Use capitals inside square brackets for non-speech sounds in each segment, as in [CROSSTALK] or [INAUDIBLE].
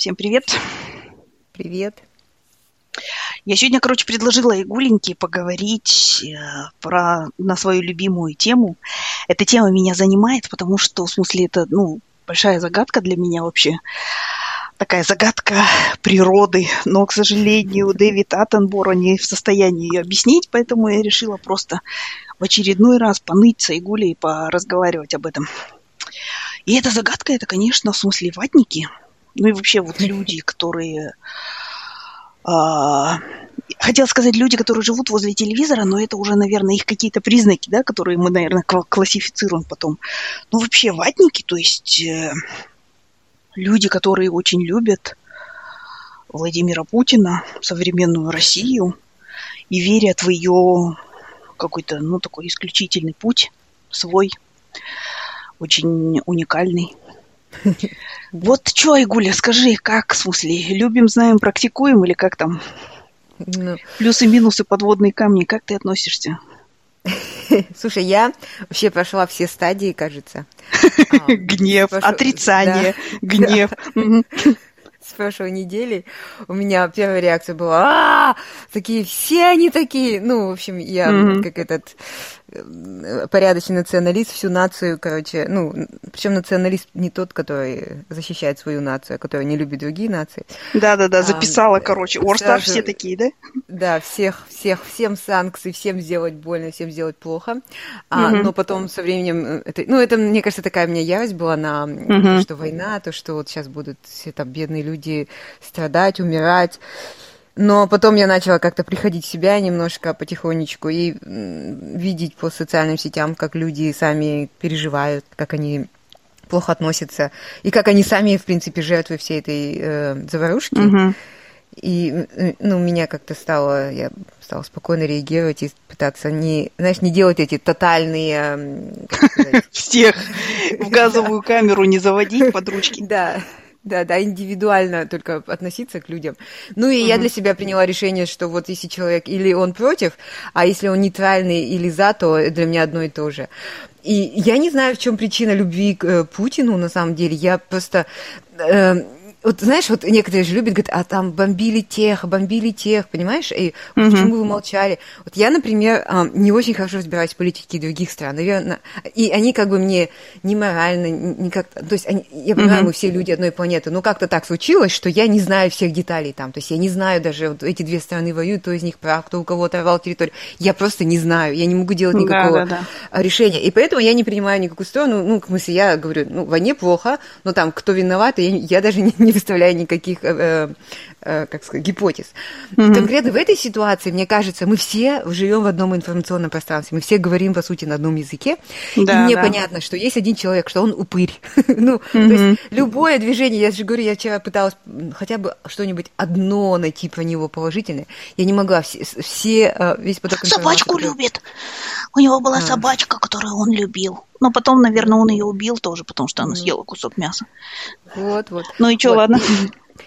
Всем привет. Привет. Я сегодня, короче, предложила Игуленьке поговорить э, про, на свою любимую тему. Эта тема меня занимает, потому что, в смысле, это, ну, большая загадка для меня вообще. Такая загадка природы. Но, к сожалению, Дэвид Аттенборо не в состоянии ее объяснить, поэтому я решила просто в очередной раз поныть с Игулей и поразговаривать об этом. И эта загадка, это, конечно, в смысле ватники. Ну и вообще вот люди, [LAUGHS] которые... А, хотел сказать люди, которые живут возле телевизора, но это уже, наверное, их какие-то признаки, да, которые мы, наверное, классифицируем потом. Ну, вообще, ватники, то есть э, люди, которые очень любят Владимира Путина, современную Россию, и верят в ее какой-то, ну, такой исключительный путь свой, очень уникальный. Вот что, Айгуля, скажи, как, в смысле, любим, знаем, практикуем или как там? Ну. Плюсы-минусы, подводные камни, как ты относишься? [LAUGHS] Слушай, я вообще прошла все стадии, кажется. [LAUGHS] Гнев, отрицание, [LAUGHS] гнев с прошлой недели у меня первая реакция была, а, такие, все они такие. Ну, в общем, я mm-hmm. как этот порядочный националист, всю нацию, короче, ну, причем националист не тот, который защищает свою нацию, а который не любит другие нации. Да-да-да, записала, а, короче, Орстар все такие, да? Да, всех, всех, всем санкций, всем сделать больно, всем сделать плохо. А, mm-hmm. Но потом со временем, э, это, ну, это, мне кажется, такая у меня ярость была на mm-hmm. то, что война, то, что вот сейчас будут все там бедные люди страдать, умирать. Но потом я начала как-то приходить в себя немножко потихонечку и видеть по социальным сетям, как люди сами переживают, как они плохо относятся, и как они сами, в принципе, жертвы всей этой э, заварушки. Угу. И, ну, меня как-то стало, я стала спокойно реагировать и пытаться не, знаешь, не делать эти тотальные... [LAUGHS] Всех в [LAUGHS] газовую камеру не заводить под ручки. Да, да, да, индивидуально только относиться к людям. Ну и угу. я для себя приняла решение, что вот если человек или он против, а если он нейтральный или за, то для меня одно и то же. И я не знаю, в чем причина любви к э, Путину, на самом деле. Я просто... Э, вот знаешь, вот некоторые же любят, говорят, а там бомбили тех, бомбили тех, понимаешь? И угу. почему вы молчали? Вот я, например, а, не очень хорошо разбираюсь в политике других стран, наверное, и они как бы мне не морально, не как то есть они, я понимаю, угу. мы все люди одной планеты, но как-то так случилось, что я не знаю всех деталей там, то есть я не знаю даже, вот эти две страны воюют, кто из них прав, кто у кого оторвал территорию, я просто не знаю, я не могу делать никакого да, да, да. решения, и поэтому я не принимаю никакую сторону, ну, в смысле, я говорю, ну, войне плохо, но там, кто виноват, я, я даже не, не выставляя никаких, э, э, как сказать, гипотез. Mm-hmm. Конкретно в этой ситуации, мне кажется, мы все живем в одном информационном пространстве, мы все говорим, по сути, на одном языке, да, и мне да. понятно, что есть один человек, что он упырь. [LAUGHS] ну, mm-hmm. то есть любое движение, я же говорю, я вчера пыталась хотя бы что-нибудь одно найти про него положительное, я не могла, все, все э, весь поток Собачку любит. У него была а. собачка, которую он любил. Но потом, наверное, он ее убил тоже, потому что она съела кусок мяса. Вот, вот. Ну и что, вот. ладно. [LAUGHS]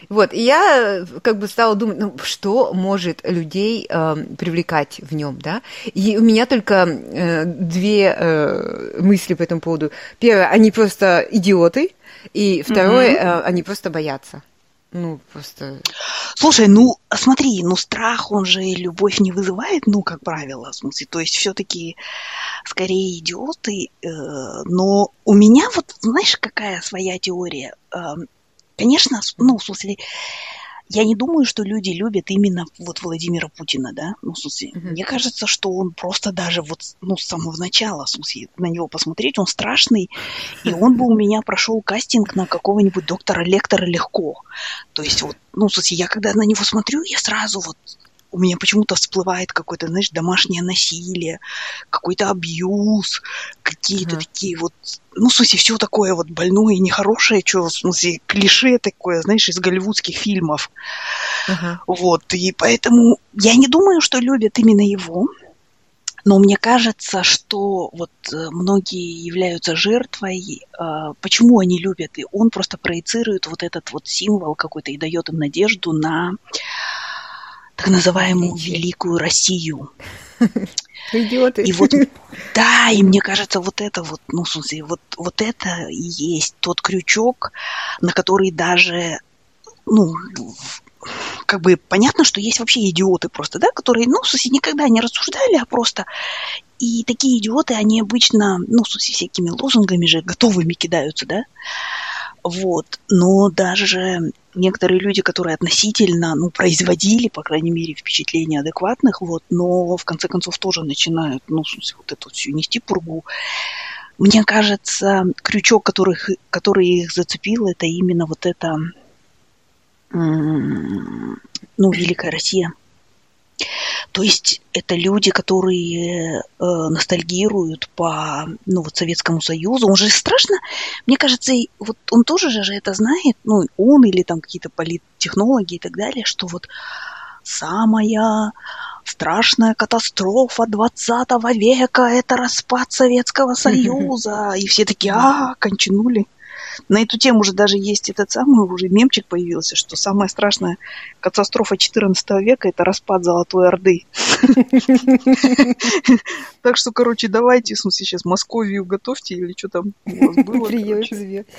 Вот, и я как бы стала думать, ну, что может людей э, привлекать в нем, да? И у меня только э, две э, мысли по этому поводу. Первое, они просто идиоты, и второе, mm-hmm. э, они просто боятся. Ну, просто... Слушай, ну, смотри, ну, страх, он же любовь не вызывает, ну, как правило, в смысле, то есть все-таки скорее идиоты, э, но у меня вот, знаешь, какая своя теория? Э, конечно, ну, в смысле, я не думаю, что люди любят именно вот Владимира Путина, да, ну, в смысле, mm-hmm. мне кажется, что он просто даже вот, ну, с самого начала, в смысле, на него посмотреть, он страшный, и он бы у меня прошел кастинг на какого-нибудь доктора-лектора легко. То есть вот, ну, в смысле, я когда на него смотрю, я сразу вот у меня почему-то всплывает какое-то, знаешь, домашнее насилие, какой-то абьюз, какие-то uh-huh. такие вот, ну, в смысле, все такое вот больное и нехорошее, что, в смысле, клише такое, знаешь, из голливудских фильмов. Uh-huh. Вот, и поэтому я не думаю, что любят именно его, но мне кажется, что вот э, многие являются жертвой. А, почему они любят? И он просто проецирует вот этот вот символ какой-то и дает им надежду на так называемую великую Россию. [LAUGHS] Идиоты. И вот, да, и мне кажется, вот это вот, ну, в смысле, вот, вот это и есть тот крючок, на который даже ну, как бы понятно, что есть вообще идиоты просто, да, которые, ну, в смысле, никогда не рассуждали, а просто... И такие идиоты, они обычно, ну, в смысле, всякими лозунгами же готовыми кидаются, да. Вот. Но даже некоторые люди, которые относительно, ну, производили, по крайней мере, впечатления адекватных, вот, но в конце концов тоже начинают, ну, вот эту всю нести пургу. Мне кажется, крючок, который, который их зацепил, это именно вот это ну, Великая Россия. То есть это люди, которые э, ностальгируют по ну, вот Советскому Союзу. Он же страшно, мне кажется, вот он тоже же это знает, ну, он или там какие-то политтехнологи и так далее, что вот самая страшная катастрофа 20 века – это распад Советского Союза. И все такие, а, кончанули. На эту тему уже даже есть этот самый уже мемчик появился, что самая страшная катастрофа 14 века – это распад Золотой Орды. Так что, короче, давайте, в смысле, сейчас Московию готовьте или что там у вас было.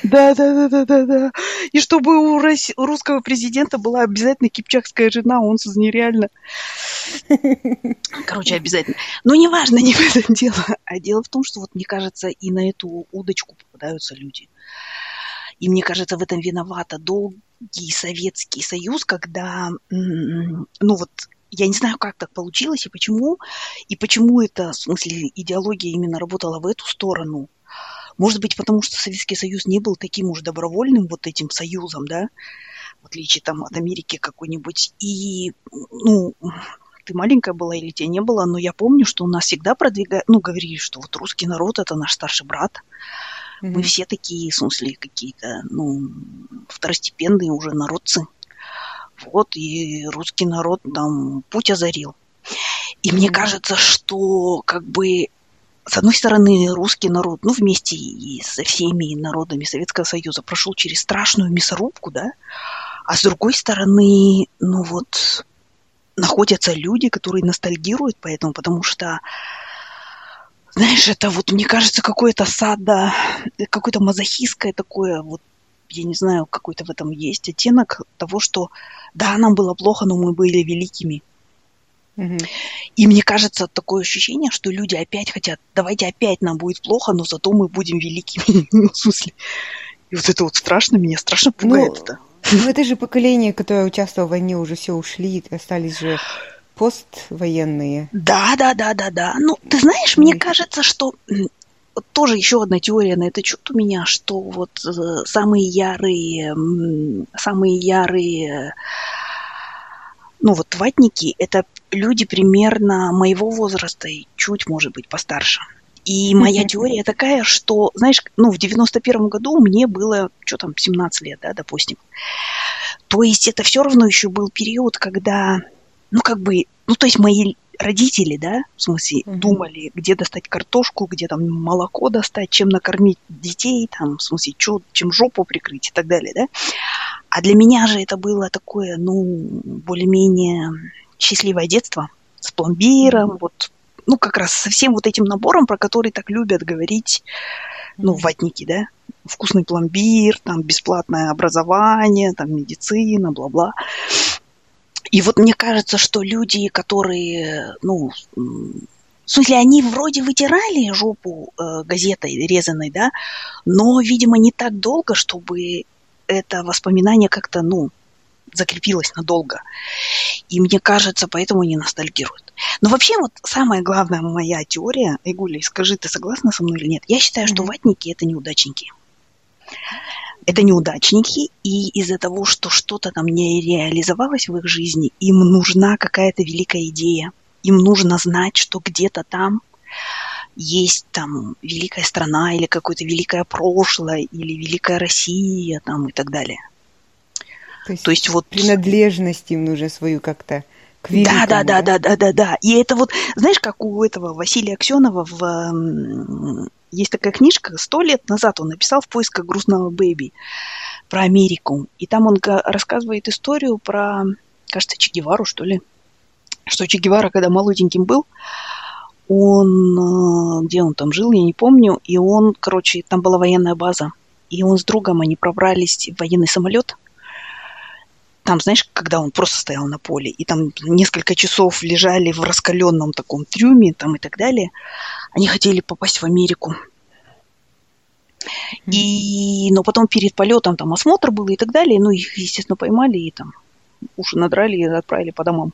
Да, да, да, да, да, И чтобы у русского президента была обязательно кипчакская жена, он нереально. Короче, обязательно. Но неважно, не в этом дело. А дело в том, что вот мне кажется, и на эту удочку попадаются люди. И мне кажется, в этом виновата долгий Советский Союз, когда, ну вот, я не знаю, как так получилось и почему, и почему это, в смысле, идеология именно работала в эту сторону. Может быть, потому что Советский Союз не был таким уж добровольным вот этим союзом, да, в отличие там от Америки какой-нибудь. И, ну, ты маленькая была или тебя не было, но я помню, что у нас всегда продвигали, ну, говорили, что вот русский народ – это наш старший брат, Mm-hmm. Мы все такие, в смысле, какие-то, ну, второстепенные уже народцы. Вот, и русский народ там путь озарил. И мне кажется, что как бы с одной стороны, русский народ, ну, вместе и со всеми народами Советского Союза прошел через страшную мясорубку, да, а с другой стороны, ну вот, находятся люди, которые ностальгируют по этому, потому что знаешь, это вот, мне кажется, какое-то сада, какое-то мазохистское такое, вот, я не знаю, какой-то в этом есть оттенок того, что да, нам было плохо, но мы были великими. Угу. И мне кажется, такое ощущение, что люди опять хотят, давайте опять нам будет плохо, но зато мы будем великими. [LAUGHS] ну, в смысле. И вот это вот страшно, меня страшно пугает ну, это. Ну, это же поколение, которое участвовало в войне, уже все ушли, остались же поствоенные. Да, да, да, да, да. Ну, ты знаешь, мне кажется, что тоже еще одна теория на этот счет у меня, что вот э, самые ярые, самые ярые, ну вот ватники, это люди примерно моего возраста и чуть, может быть, постарше. И моя теория такая, что, знаешь, ну, в 91 году мне было, что там, 17 лет, да, допустим. То есть это все равно еще был период, когда ну, как бы, ну, то есть мои родители, да, в смысле, угу. думали, где достать картошку, где там молоко достать, чем накормить детей, там, в смысле, чё, чем жопу прикрыть и так далее, да. А для меня же это было такое, ну, более-менее счастливое детство с пломбиром, вот, ну, как раз со всем вот этим набором, про который так любят говорить, ну, ватники, да, вкусный пломбир, там, бесплатное образование, там, медицина, бла-бла. И вот мне кажется, что люди, которые, ну, в смысле, они вроде вытирали жопу э, газетой резаной, да, но, видимо, не так долго, чтобы это воспоминание как-то, ну, закрепилось надолго. И мне кажется, поэтому они ностальгируют. Но вообще вот самая главная моя теория, Игуля, скажи, ты согласна со мной или нет? Я считаю, что ватники – это неудачники это неудачники, и из-за того, что что-то там не реализовалось в их жизни, им нужна какая-то великая идея. Им нужно знать, что где-то там есть там великая страна или какое-то великое прошлое или великая Россия там и так далее. То есть, То есть вот принадлежность им нужно свою как-то к великому, да, да, да, да, да, да, да. И это вот, знаешь, как у этого Василия Аксенова в есть такая книжка, сто лет назад он написал «В поисках грустного бэби» про Америку. И там он рассказывает историю про, кажется, Че Гевару, что ли. Что Че Гевара, когда молоденьким был, он, э, где он там жил, я не помню, и он, короче, там была военная база, и он с другом, они пробрались в военный самолет, там, знаешь, когда он просто стоял на поле, и там несколько часов лежали в раскаленном таком трюме там и так далее, они хотели попасть в Америку. И, но потом перед полетом там осмотр был и так далее, ну, их, естественно, поймали и там уши надрали и отправили по домам.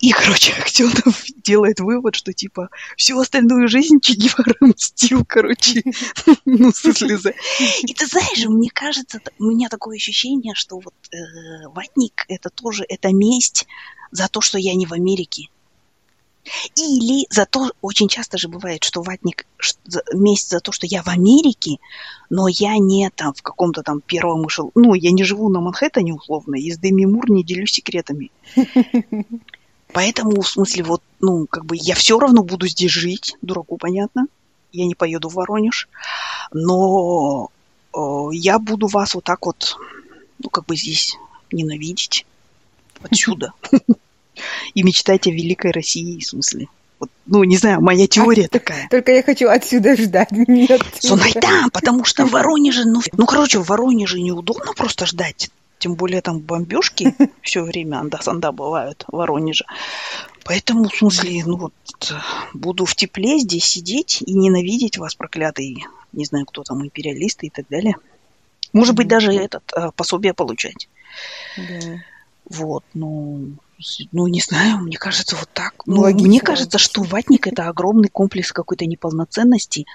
И, короче, [LAUGHS] Актенов делает вывод, что, типа, всю остальную жизнь Че Гевара мстил, короче, [LAUGHS] ну, слезы. И ты знаешь, мне кажется, у меня такое ощущение, что вот э, ватник – это тоже, это месть за то, что я не в Америке. Или за то, очень часто же бывает, что ватник месть за то, что я в Америке, но я не там в каком-то там первом эшел... Ну, я не живу на Манхэттене условно, и с не делюсь секретами. Поэтому, в смысле, вот, ну, как бы я все равно буду здесь жить, дураку понятно, я не поеду в Воронеж, но э, я буду вас вот так вот, ну, как бы здесь ненавидеть отсюда. И мечтать о великой России, в смысле. Вот, ну, не знаю, моя теория а, такая. Только я хочу отсюда ждать. Нет. да, потому что в Воронеже, ну, ну, короче, в Воронеже неудобно просто ждать. Тем более там бомбежки [LAUGHS] все время анда-санда бывают в Воронеже. Поэтому, в смысле, ну вот, буду в тепле здесь сидеть и ненавидеть вас, проклятые, не знаю, кто там, империалисты и так далее. Может быть, даже этот а, пособие получать. Да. Вот, ну, ну, не знаю, мне кажется, вот так. Ну, Логично. мне кажется, что ватник – это огромный комплекс какой-то неполноценности,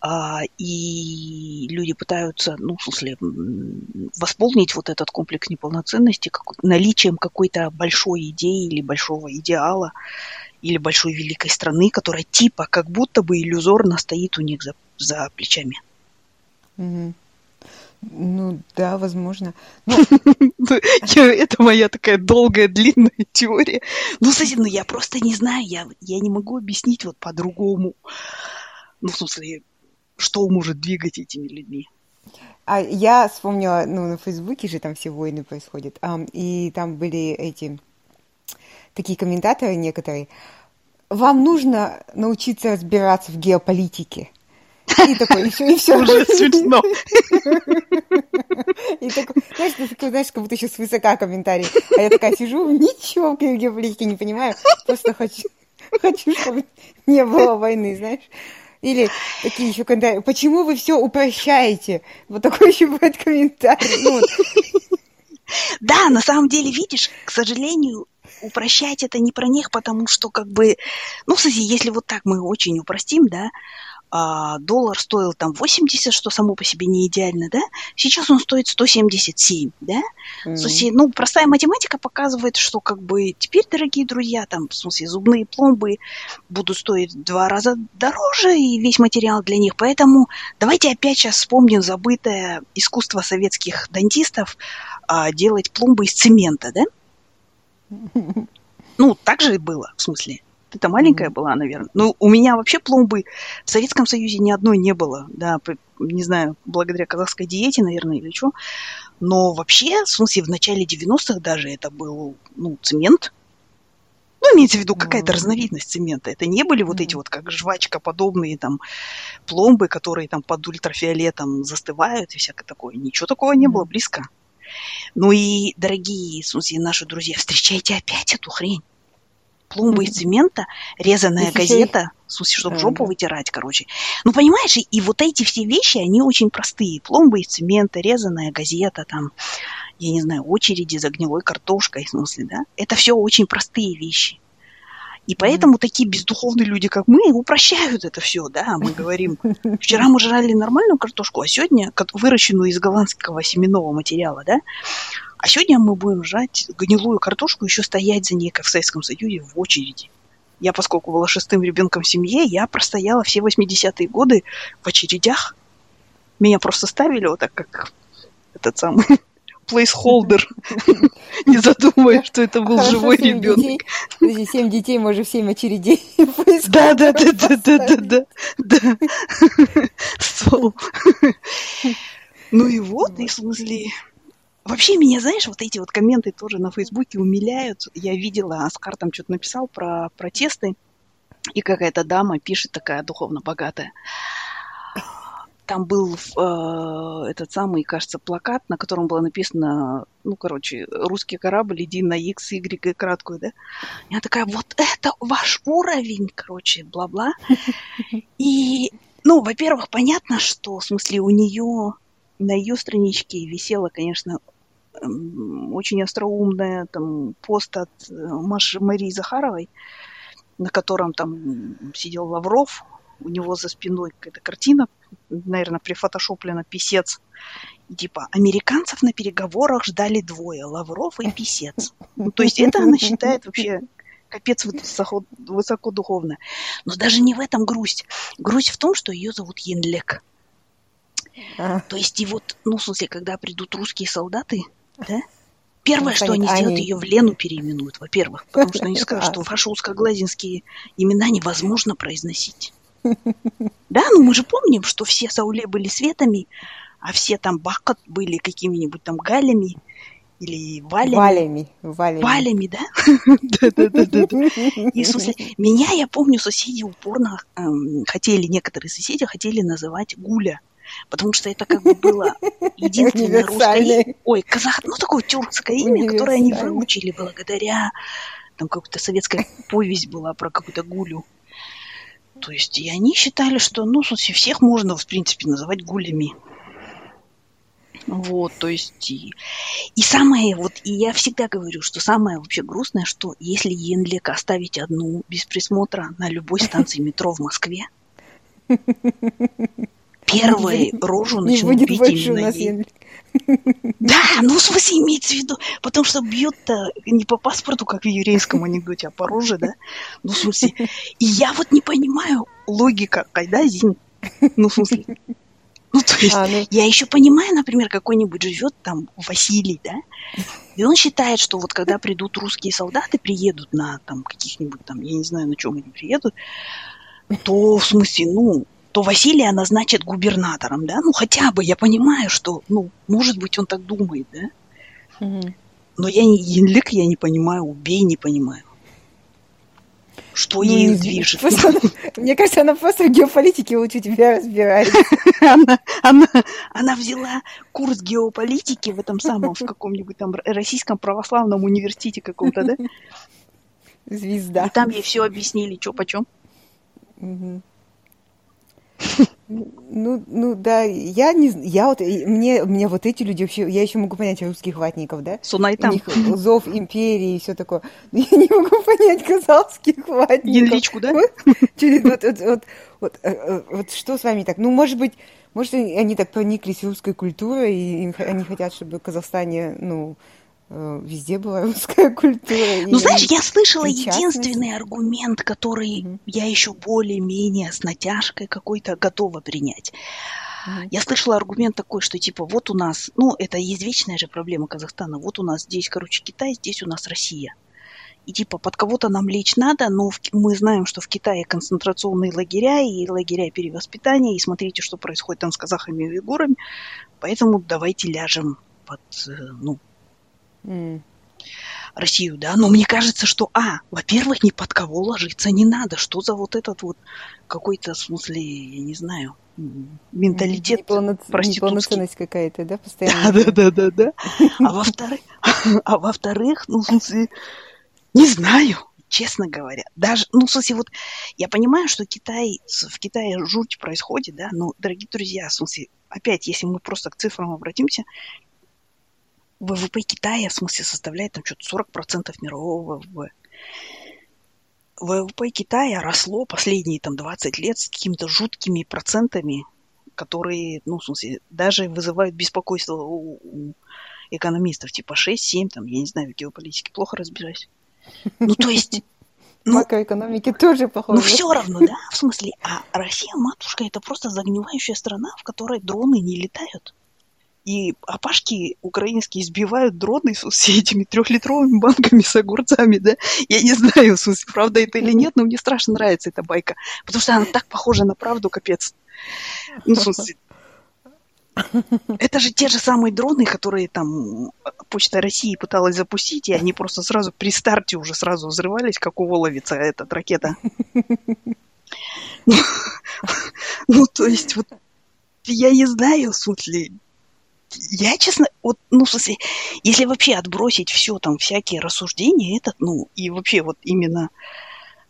а, и люди пытаются, ну, в смысле, восполнить вот этот комплекс неполноценности как, наличием какой-то большой идеи или большого идеала, или большой великой страны, которая типа как будто бы иллюзорно стоит у них за, за плечами. Угу. Ну да, возможно. [LAUGHS] Но... Это моя такая долгая, длинная теория. Ну, кстати, ну я просто не знаю, я, я не могу объяснить вот по-другому. Ну, в смысле, что может двигать этими людьми. А я вспомнила, ну, на Фейсбуке же там все войны происходят, um, и там были эти такие комментаторы некоторые. Вам нужно научиться разбираться в геополитике. И такой, и все, и все. Уже смешно. И такой, знаешь, ты такой, знаешь, как будто еще свысока комментарий. А я такая сижу, ничего в геополитике не понимаю, просто хочу, хочу, чтобы не было войны, знаешь. Или такие еще комментарии, почему вы все упрощаете? Вот такой еще бывает комментарий. Ну, вот. Да, на самом деле, видишь, к сожалению, упрощать это не про них, потому что как бы, ну, кстати, если вот так мы очень упростим, да, а, доллар стоил там 80, что само по себе не идеально, да, сейчас он стоит 177, да. Mm-hmm. Ну, простая математика показывает, что как бы теперь, дорогие друзья, там, в смысле, зубные пломбы будут стоить в два раза дороже, и весь материал для них, поэтому давайте опять сейчас вспомним забытое искусство советских дантистов а, делать пломбы из цемента, да? [LAUGHS] Ну, так же и было, в смысле. Ты-то маленькая mm-hmm. была, наверное. Ну, у меня вообще пломбы в Советском Союзе ни одной не было. Да, не знаю, благодаря казахской диете, наверное, или что. Но вообще, в смысле, в начале 90-х даже это был, ну, цемент. Ну, имеется в виду какая-то mm-hmm. разновидность цемента. Это не были вот mm-hmm. эти вот как жвачка подобные там пломбы, которые там под ультрафиолетом застывают и всякое такое. Ничего такого не было близко. Ну и, дорогие, в смысле, наши друзья, встречайте опять эту хрень пломбы из цемента, резаная газета, чтобы жопу вытирать, короче. Ну, понимаешь, и, вот эти все вещи, они очень простые. Пломбы из цемента, резаная газета, там, я не знаю, очереди за гнилой картошкой, в смысле, да? Это все очень простые вещи. И поэтому такие бездуховные люди, как мы, упрощают это все, да, мы говорим, вчера мы жрали нормальную картошку, а сегодня выращенную из голландского семенного материала, да, а сегодня мы будем жать гнилую картошку, еще стоять за ней, как в Советском Союзе, в очереди. Я, поскольку была шестым ребенком в семье, я простояла все 80-е годы в очередях. Меня просто ставили вот так, как этот самый [LAUGHS] плейсхолдер, [LAUGHS] [LAUGHS] не задумывая, что это был живой ребенок. Семь детей, может, семь очередей. [LAUGHS] Да, да, да, да, да, да, да. [LAUGHS] Ну и вот, и в смысле, Вообще меня, знаешь, вот эти вот комменты тоже на Фейсбуке умиляют. Я видела, Оскар там что-то написал про протесты, и какая-то дама пишет такая духовно богатая. Там был э, этот самый, кажется, плакат, на котором было написано, ну, короче, русский корабль, иди на X, Y и краткую, да? Я такая, вот это ваш уровень, короче, бла-бла. [LAUGHS] И, ну, во-первых, понятно, что, в смысле, у нее на ее страничке висела, конечно, очень остроумная там пост от э, Маши Марии Захаровой, на котором там сидел Лавров, у него за спиной какая-то картина, наверное, прифотошоплена писец. Типа американцев на переговорах ждали двое, Лавров и писец. Ну, то есть это она считает вообще капец высоко, высоко духовно. Но даже не в этом грусть. Грусть в том, что ее зовут Янлек. А. То есть и вот, ну, в смысле, когда придут русские солдаты, да, Первое, ну, что они сделают, они... ее в Лену переименуют, во-первых, потому что они скажут, что ваши [LAUGHS] узкоглазинские имена невозможно произносить. Да, ну мы же помним, что все Сауле были светами, а все там Бахат были какими-нибудь там галями или валями. Валями. Валями, валями да? И, смысле, меня, я помню, соседи упорно эм, хотели, некоторые соседи хотели называть Гуля потому что это как бы было [LAUGHS] единственное русское имя. Ой, казах, ну такое тюркское имя, которое они выучили благодаря там какая-то советская повесть была про какую-то гулю. То есть и они считали, что, ну, смысле, всех можно, в принципе, называть гулями. Вот, то есть и, и самое, вот, и я всегда говорю, что самое вообще грустное, что если Енлек оставить одну без присмотра на любой станции метро в Москве, [LAUGHS] первой рожу начнут бить именно ей. Да, ну в смысле имеется в виду, потому что бьют-то не по паспорту, как в еврейском анекдоте, а по роже, да? Ну в смысле, и я вот не понимаю логика, когда Зин, ну в смысле, ну, то есть, а, ну... я еще понимаю, например, какой-нибудь живет там Василий, да, и он считает, что вот когда придут русские солдаты, приедут на там каких-нибудь там, я не знаю, на чем они приедут, то, в смысле, ну, то Василия назначат губернатором, да? Ну, хотя бы я понимаю, что, ну, может быть, он так думает, да? Угу. Но я не Янлик, я не понимаю, убей, не понимаю. Что ну, ею движет? Она, мне кажется, она просто в геополитике лучше тебя разбирается. [LAUGHS] она, она, она взяла курс геополитики в этом самом, в каком-нибудь там российском православном университете каком-то, да? Звезда. И там ей все объяснили, что почем. Угу. Ну, ну да, я не я вот, мне, мне вот эти люди вообще, я еще могу понять русских ватников, да? Сунай там. У них зов империи и все такое. Но я не могу понять казахских ватников. Янличку, да? Вот, вот, вот, вот, вот, э, э, вот что с вами так? Ну, может быть, может, они так прониклись русской культурой, и они хотят, чтобы в Казахстане, ну, везде была русская культура. Ну, знаешь, я слышала единственный аргумент, который mm я еще более-менее с натяжкой какой-то готова принять. mm Я слышала аргумент такой, что типа вот у нас, ну, это извечная же проблема Казахстана, вот у нас здесь, короче, Китай, здесь у нас Россия. И типа под кого-то нам лечь надо, но в, мы знаем, что в Китае концентрационные лагеря и лагеря перевоспитания, и смотрите, что происходит там с казахами и уйгурами, поэтому давайте ляжем под, э, ну, mm. Россию, да, но мне кажется, что, а, во-первых, ни под кого ложиться не надо. Что за вот этот вот какой-то, в смысле, я не знаю, менталитет Неполноц... проститутский. какая-то, да, постоянно? Да, да, да, да, да. А во-вторых, [LAUGHS] а во-вторых, ну, в смысле, не знаю, честно говоря. Даже, ну, в смысле, вот я понимаю, что Китай, в Китае жуть происходит, да, но, дорогие друзья, в смысле, опять, если мы просто к цифрам обратимся, ВВП Китая, в смысле, составляет там что-то 40% мирового ВВП. ВВП Китая росло последние там 20 лет с какими-то жуткими процентами, которые, ну, в смысле, даже вызывают беспокойство у, у экономистов, типа 6-7, там, я не знаю, в геополитике плохо разбираюсь. Ну, то есть... [LAUGHS] Ну, Макроэкономики тоже похоже. Ну, все равно, да, в смысле, а Россия, матушка, это просто загнивающая страна, в которой дроны не летают. И опашки украинские избивают дроны с этими трехлитровыми банками с огурцами, да? Я не знаю, в правда это или нет, но мне страшно нравится эта байка, потому что она так похожа на правду, капец. Ну, в это же те же самые дроны, которые там Почта России пыталась запустить, и они просто сразу при старте уже сразу взрывались, как у Воловица эта ракета. [LAUGHS] Ну, то есть вот я не знаю, в смысле, я, честно, вот, ну, в смысле, если вообще отбросить все там, всякие рассуждения, этот, ну, и вообще вот именно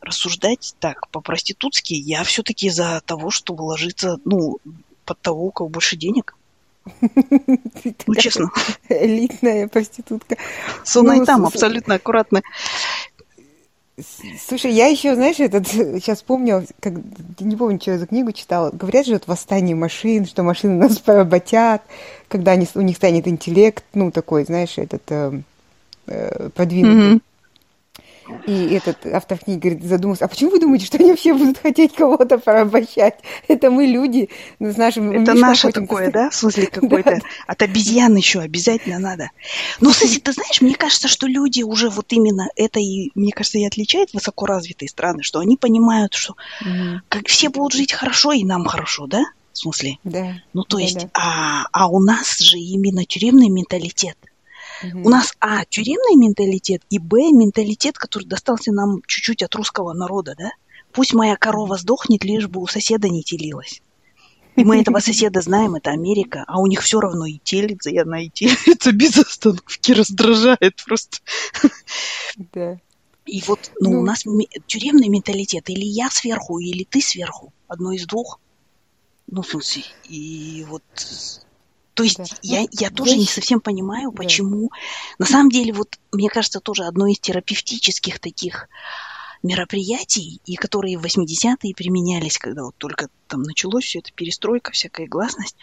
рассуждать так по-проститутски, я все-таки за того, чтобы ложиться, ну, под того, у кого больше денег. [LAUGHS] Ну, честно. Элитная проститутка. Сунай ну, там, абсолютно аккуратно. Слушай, я еще, знаешь, этот [LAUGHS] сейчас помню, как, не помню, что я за книгу читала. Говорят же, вот восстание машин, что машины нас [LAUGHS] поработят, когда они, у них станет интеллект, ну, такой, знаешь, этот э, э, продвинутый. Mm-hmm. И этот автор книги говорит, задумался, а почему вы думаете, что они вообще будут хотеть кого-то порабощать? Это мы люди с нашим... Это наше такое, да? В смысле [LAUGHS] какой-то... От обезьян еще обязательно надо. Но, кстати, ты знаешь, мне кажется, что люди уже вот именно это и, мне кажется, и отличает высокоразвитые страны, что они понимают, что как все будут жить хорошо, и нам хорошо, да? В смысле? Да. Ну, то есть. А, а у нас же именно тюремный менталитет. Угу. У нас, а, тюремный менталитет, и, б, менталитет, который достался нам чуть-чуть от русского народа, да? Пусть моя корова сдохнет, лишь бы у соседа не телилась. И мы этого [LAUGHS] соседа знаем, это Америка, а у них все равно и телится, и она и телится без остановки, раздражает просто. Да. И вот, ну, ну, у нас тюремный менталитет, или я сверху, или ты сверху, одно из двух. Ну, в смысле, и вот то есть да. я, ну, я тоже я... не совсем понимаю, почему. Да. На самом деле, вот мне кажется, тоже одно из терапевтических таких мероприятий, и которые в 80-е применялись, когда вот только там началось все это, перестройка, всякая гласность,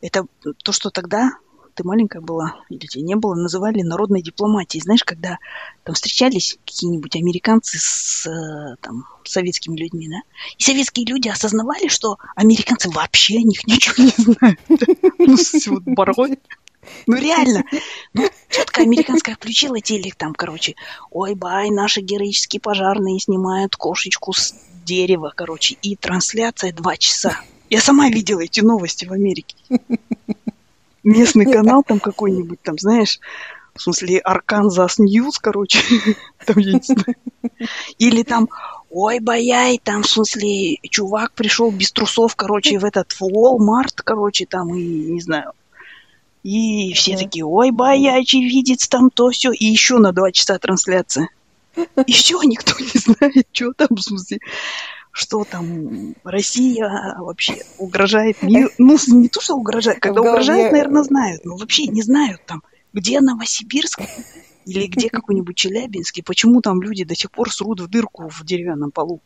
это то, что тогда ты маленькая была, или тебя не было, называли народной дипломатией. Знаешь, когда там встречались какие-нибудь американцы с э, там, советскими людьми, да, и советские люди осознавали, что американцы вообще о них ничего не знают. [LAUGHS] Ну, вот барой. Ну, реально. Ну, тетка американская включила телек там, короче. Ой, бай, наши героические пожарные снимают кошечку с дерева, короче. И трансляция два часа. Я сама видела эти новости в Америке местный канал там какой-нибудь, там, знаешь, в смысле, Arkansas News, короче, [LAUGHS] там, я не знаю. Или там, oh, boy, там, в смысле, чувак пришел без трусов, короче, в этот, Walmart, короче, там, и, не знаю. И все такие, oh, boy, очевидец, там то все. И еще на два часа трансляция. И все, никто не знает, что там, в смысле что там Россия вообще угрожает миру. Ну, не то, что угрожает, когда угрожает, наверное, знают, но вообще не знают там, где Новосибирск или где какой-нибудь Челябинск, и почему там люди до сих пор срут в дырку в деревянном полу.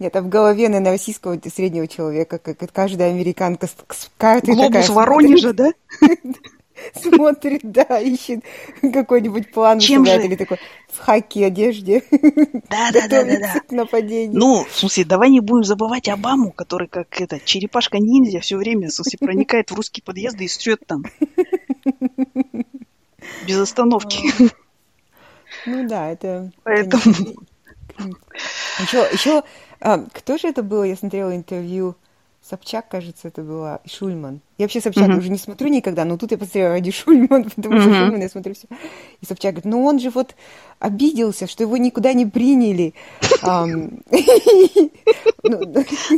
Нет, а в голове, наверное, российского среднего человека, как каждая американка с, с картой Глобус такая... Воронежа, да? [LAUGHS] [LAUGHS] смотрит, да, ищет какой-нибудь план Чем же? или такой в хаки одежде. [LAUGHS] Да, да, да, да, да. К нападению. Ну, в смысле, давай не будем забывать Обаму, который как это черепашка ниндзя все время, в смысле, проникает в русские подъезды и стрет там. [LAUGHS] Без остановки. Ну да, это... Поэтому... Еще, еще, а, кто же это было? Я смотрела интервью Собчак, кажется, это была, и Шульман. Я вообще Собчак uh-huh. уже не смотрю никогда, но тут я посмотрела ради [LAUGHS] Шульман, потому uh-huh. что Шульман я смотрю все. И Собчак говорит, ну он же вот обиделся, что его никуда не приняли. [LAUGHS] [LAUGHS] Ну,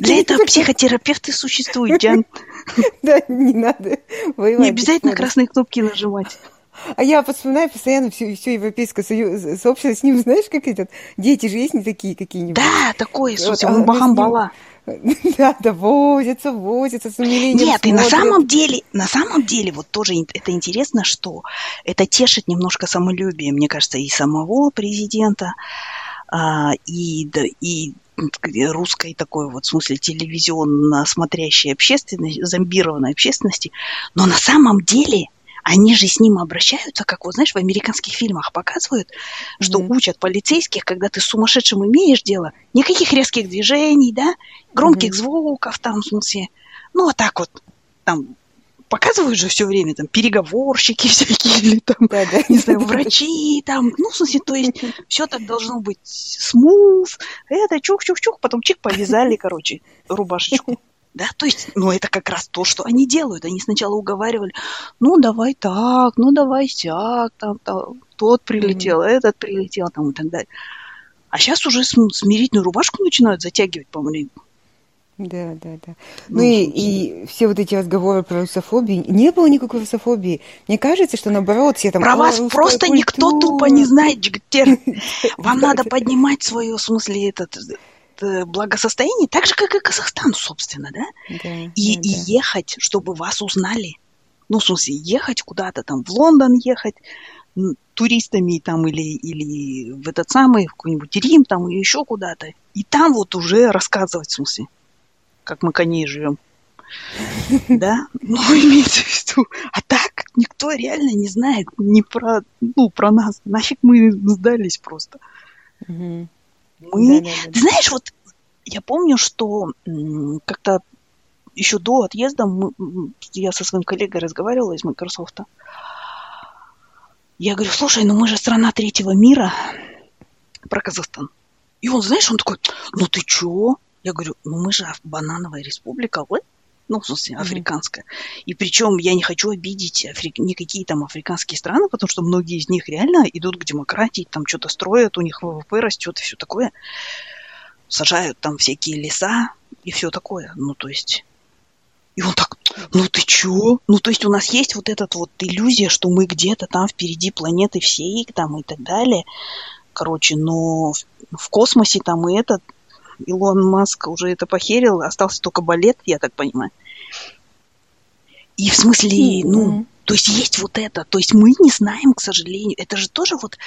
Для этого психотерапевты существуют, Диан. Да, не надо Не обязательно красные кнопки нажимать. А я вспоминаю постоянно все, все европейское союз, сообщество с ним, знаешь, как этот, дети же есть не такие какие-нибудь. Да, такое, вот, а, Махамбала. Да, [LAUGHS] да, возятся, возятся с умилением. Нет, смотрят. и на самом деле, на самом деле, вот тоже это интересно, что это тешит немножко самолюбие, мне кажется, и самого президента, а, и, и русской такой вот, в смысле, телевизионно смотрящей общественности, зомбированной общественности. Но на самом деле они же с ним обращаются, как вот, знаешь, в американских фильмах показывают, что mm-hmm. учат полицейских, когда ты с сумасшедшим имеешь дело, никаких резких движений, да, громких mm-hmm. звуков там, в смысле, ну, вот так вот, там, показывают же все время, там, переговорщики [LAUGHS] всякие, или там, да, да. не знаю, врачи, там, ну, в смысле, то есть, все так должно быть смуз, это чух-чух-чух, потом чик повязали, короче, рубашечку. Да, то есть, ну, это как раз то, что они делают. Они сначала уговаривали, ну, давай так, ну, давай сяк, там, там тот прилетел, mm-hmm. этот прилетел, там, и так далее. А сейчас уже смирительную рубашку начинают затягивать, по-моему. Да, да, да. Ну, ну и, и все вот эти разговоры про русофобию, не было никакой русофобии. Мне кажется, что наоборот, все там... Про вас просто культура. никто тупо не знает, Джигтер. [LAUGHS] Вам надо поднимать свое, в смысле, этот э, благосостояние, так же, как и Казахстан, собственно, да? да и, да, и ехать, чтобы вас узнали. Ну, в смысле, ехать куда-то там, в Лондон ехать, туристами там или, или в этот самый, в какой-нибудь Рим там, или еще куда-то. И там вот уже рассказывать, в смысле, как мы коней живем. [LAUGHS] Да? Ну, [LAUGHS] имеется в виду. А так никто реально не знает ни про, ну, про нас. Нафиг мы сдались просто. Мы... Ты знаешь, вот я помню, что как-то еще до отъезда мы, я со своим коллегой разговаривала из Microsoft. Я говорю, слушай, ну мы же страна третьего мира про Казахстан. И он, знаешь, он такой, ну ты чё? Я говорю, ну мы же банановая республика, вы? Ну, в смысле, африканская. Mm-hmm. И причем я не хочу обидеть афри... никакие там африканские страны, потому что многие из них реально идут к демократии, там что-то строят, у них ВВП растет и все такое. Сажают там всякие леса и все такое. Ну, то есть... И он так, ну ты чё? Ну, то есть у нас есть вот эта вот иллюзия, что мы где-то там впереди планеты всей, там и так далее. Короче, но в космосе там и этот Илон Маск уже это похерил, остался только балет, я так понимаю. И в смысле, ну, то есть есть вот это, то есть мы не знаем, к сожалению, это же тоже вот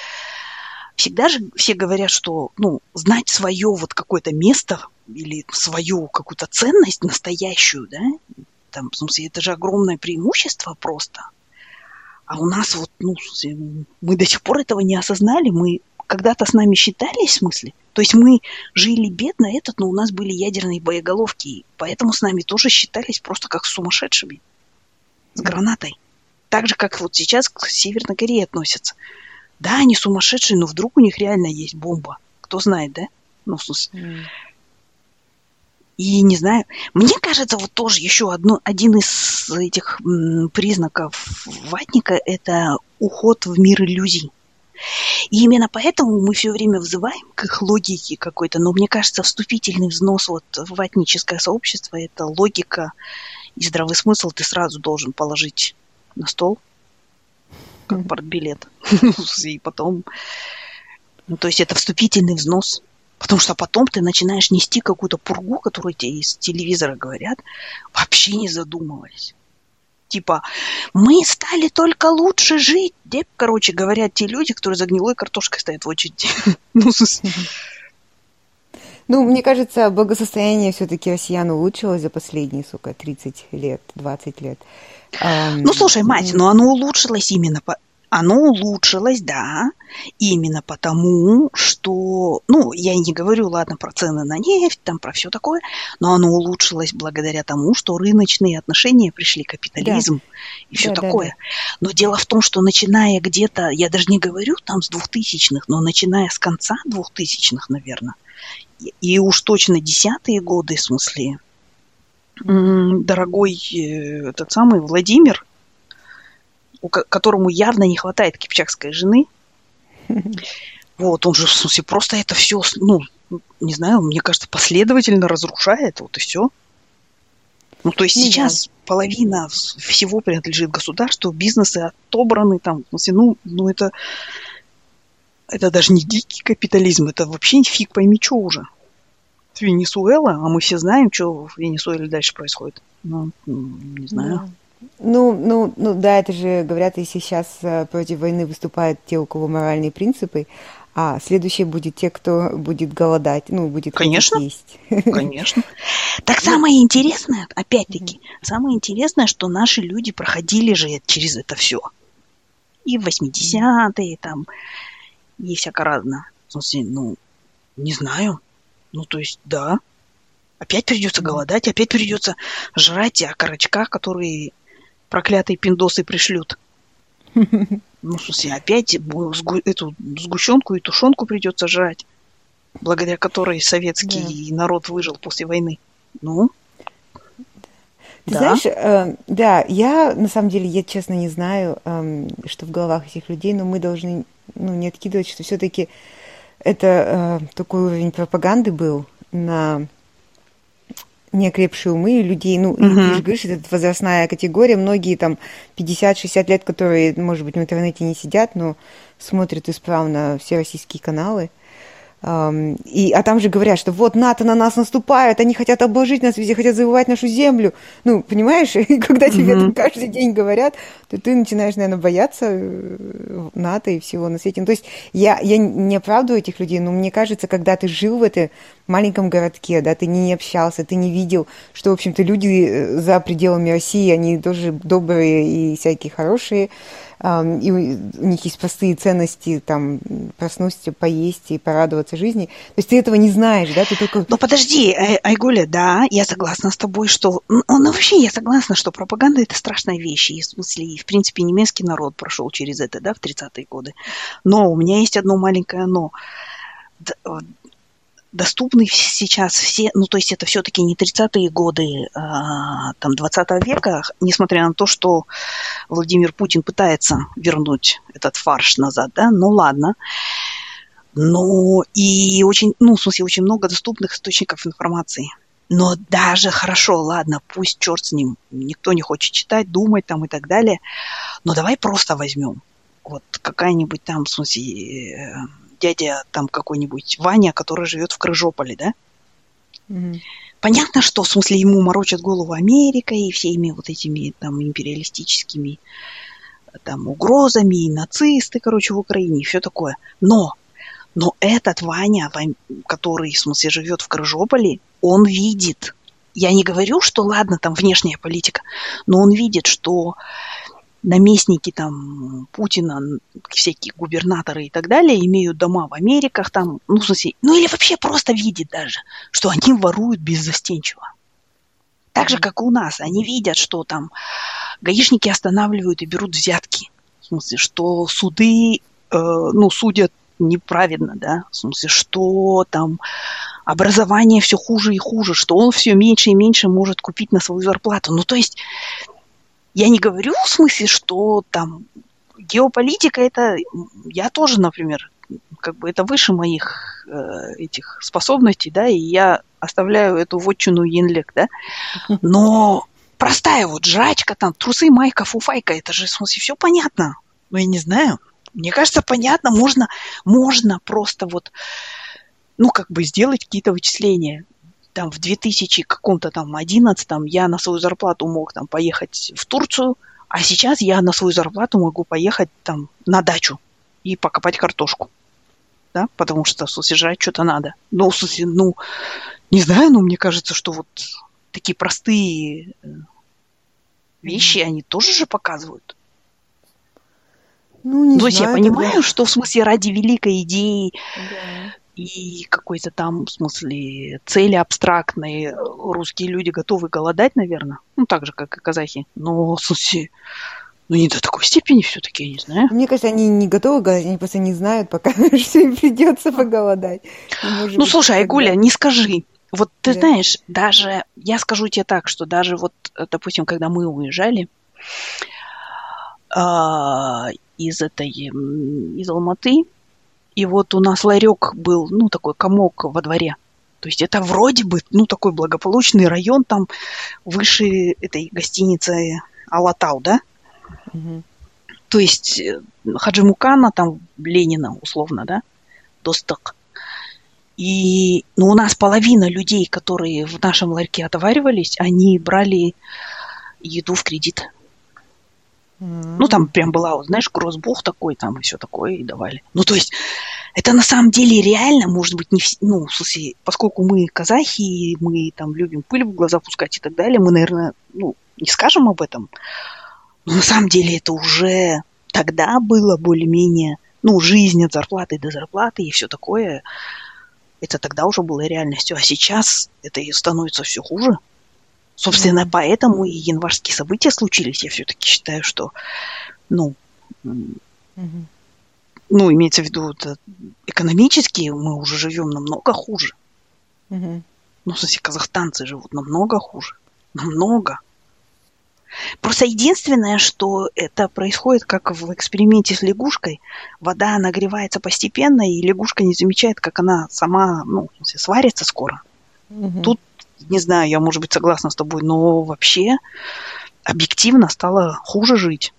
всегда же все говорят, что, ну, знать свое вот какое-то место или свою какую-то ценность настоящую, да, там, в смысле, это же огромное преимущество просто. А у нас вот, ну, мы до сих пор этого не осознали, мы когда-то с нами считались, в смысле, то есть мы жили бедно этот, но у нас были ядерные боеголовки, поэтому с нами тоже считались просто как сумасшедшими, с гранатой. Так же, как вот сейчас к Северной Корее относятся. Да, они сумасшедшие, но вдруг у них реально есть бомба. Кто знает, да? Ну, в смысле. Mm. И не знаю, мне кажется, вот тоже еще одно, один из этих м, признаков ватника – это уход в мир иллюзий. И именно поэтому мы все время взываем к их логике какой-то. Но мне кажется, вступительный взнос вот в этническое сообщество – это логика и здравый смысл ты сразу должен положить на стол, как mm-hmm. портбилет. [LAUGHS] И потом... Ну, то есть это вступительный взнос. Потому что потом ты начинаешь нести какую-то пургу, которую тебе из телевизора говорят, вообще не задумываясь типа мы стали только лучше жить. Где, короче, говорят те люди, которые за гнилой картошкой стоят в очереди. [LAUGHS] ну, ну, мне кажется, благосостояние все-таки россиян улучшилось за последние, сука, 30 лет, 20 лет. Ну, слушай, мать, но оно улучшилось именно по оно улучшилось, да, именно потому, что, ну, я не говорю, ладно, про цены на нефть, там, про все такое, но оно улучшилось благодаря тому, что рыночные отношения пришли, капитализм да. и все да, такое. Да, да. Но дело в том, что начиная где-то, я даже не говорю там с двухтысячных, но начиная с конца двухтысячных, наверное, и уж точно десятые годы, в смысле, дорогой э, этот самый Владимир, которому явно не хватает кипчакской жены. [LAUGHS] Вот, он же, в смысле, просто это все, ну, не знаю, мне кажется, последовательно разрушает, вот и все. Ну, то есть ну, сейчас да. половина всего принадлежит государству, бизнесы отобраны там, в смысле, ну, ну это, это даже не дикий капитализм, это вообще фиг пойми, что уже. Венесуэла, а мы все знаем, что в Венесуэле дальше происходит. Ну, не знаю. Ну, ну, ну, да, это же говорят, если сейчас э, против войны выступают те, у кого моральные принципы, а следующее будет те, кто будет голодать, ну, будет Конечно, есть. [LAUGHS] Конечно. Так самое интересное, опять-таки, самое интересное, что наши люди проходили же через это все. И в 80-е там, и всяко разно. В смысле, ну, не знаю. Ну, то есть, да, опять придется голодать, опять придется жрать окорочка, которые проклятые пиндосы пришлют. Ну, в смысле, опять эту сгущенку и тушенку придется жрать, благодаря которой советский народ выжил после войны. Ну, ты да. знаешь, э, да, я на самом деле, я честно не знаю, э, что в головах этих людей, но мы должны ну, не откидывать, что все-таки это э, такой уровень пропаганды был на неокрепшие умы людей, ну, ты же говоришь, это возрастная категория, многие там 50-60 лет, которые, может быть, в интернете не сидят, но смотрят исправно все российские каналы. И, а там же говорят, что вот НАТО на нас наступает, они хотят обложить нас везде, хотят завоевать нашу землю. Ну, понимаешь, [LAUGHS] и когда тебе mm-hmm. каждый день говорят, то ты начинаешь, наверное, бояться э, НАТО и всего на свете. Ну, то есть я, я не оправдываю этих людей, но мне кажется, когда ты жил в этой маленьком городке, да, ты не общался, ты не видел, что, в общем-то, люди э, за пределами России, они тоже добрые и всякие хорошие, и у них есть простые ценности, там, проснуться, поесть и порадоваться жизни. То есть ты этого не знаешь, да? Ты только... Ну, подожди, Ай Айгуля, да, я согласна с тобой, что... Ну, вообще, я согласна, что пропаганда – это страшная вещь. И, в смысле, в принципе, немецкий народ прошел через это, да, в 30-е годы. Но у меня есть одно маленькое «но» доступны сейчас все, ну, то есть это все-таки не 30-е годы а, там 20 века, несмотря на то, что Владимир Путин пытается вернуть этот фарш назад, да, ну ладно. Но и очень, ну, в смысле, очень много доступных источников информации. Но даже хорошо, ладно, пусть черт с ним, никто не хочет читать, думать там и так далее. Но давай просто возьмем. Вот какая-нибудь там, в смысле, э, дядя там какой-нибудь Ваня, который живет в Крыжополе, да? Mm-hmm. Понятно, что в смысле ему морочат голову Америка и всеми вот этими там империалистическими там угрозами, и нацисты, короче, в Украине, и все такое. Но, но этот Ваня, который, в смысле, живет в Крыжополе, он видит, я не говорю, что ладно, там внешняя политика, но он видит, что наместники там Путина, всякие губернаторы и так далее имеют дома в Америках, там, ну, в смысле, ну или вообще просто видят даже, что они воруют беззастенчиво. Так же, как и у нас. Они видят, что там гаишники останавливают и берут взятки. В смысле, что суды, э, ну, судят неправильно, да, в смысле, что там образование все хуже и хуже, что он все меньше и меньше может купить на свою зарплату. Ну, то есть я не говорю в смысле, что там геополитика это... Я тоже, например, как бы это выше моих э, этих способностей, да, и я оставляю эту вотчину Янлек, да, [LAUGHS] но простая вот жрачка, там, трусы, майка, фуфайка, это же, в смысле, все понятно. Ну, я не знаю. Мне кажется, понятно, можно, можно просто вот, ну, как бы сделать какие-то вычисления там в 2000 каком-то там 11 я на свою зарплату мог там поехать в Турцию, а сейчас я на свою зарплату могу поехать там на дачу и покопать картошку. Да, потому что, в смысле, жрать что-то надо. Ну, в смысле, ну, не знаю, но мне кажется, что вот такие простые э, вещи, они тоже же показывают. Ну, не То есть я понимаю, тогда... что в смысле ради великой идеи да и какой-то там, в смысле, цели абстрактные. Русские люди готовы голодать, наверное. Ну, так же, как и казахи. Но, в смысле, ну, не до такой степени все-таки, я не знаю. Мне кажется, они не готовы голодать, они просто не знают, пока [LAUGHS] что им придется поголодать. ну, быть, слушай, Айгуля, не скажи. Вот ты да. знаешь, даже, я скажу тебе так, что даже вот, допустим, когда мы уезжали э, из этой, из Алматы, и вот у нас ларек был, ну, такой комок во дворе. То есть это вроде бы, ну, такой благополучный район, там выше этой гостиницы Алатау, да? Угу. То есть э, Хаджимукана, там Ленина, условно, да? Досток. И ну, у нас половина людей, которые в нашем ларьке отоваривались, они брали еду в кредит. Ну, там прям была, вот, знаешь, грозбух такой, там и все такое, и давали. Ну, то есть, это на самом деле реально, может быть, не все, ну, в смысле, поскольку мы казахи, мы там любим пыль в глаза пускать и так далее, мы, наверное, ну, не скажем об этом. Но на самом деле это уже тогда было более-менее, ну, жизнь от зарплаты до зарплаты и все такое. Это тогда уже было реальностью. А сейчас это становится все хуже. Собственно, mm-hmm. поэтому и январские события случились. Я все-таки считаю, что, ну, mm-hmm. ну, имеется в виду, это экономически мы уже живем намного хуже. Mm-hmm. Ну, в смысле, казахстанцы живут намного хуже. Намного. Просто единственное, что это происходит, как в эксперименте с лягушкой. Вода нагревается постепенно, и лягушка не замечает, как она сама, ну, сварится скоро. Угу. Тут не знаю, я, может быть, согласна с тобой, но вообще объективно стало хуже жить.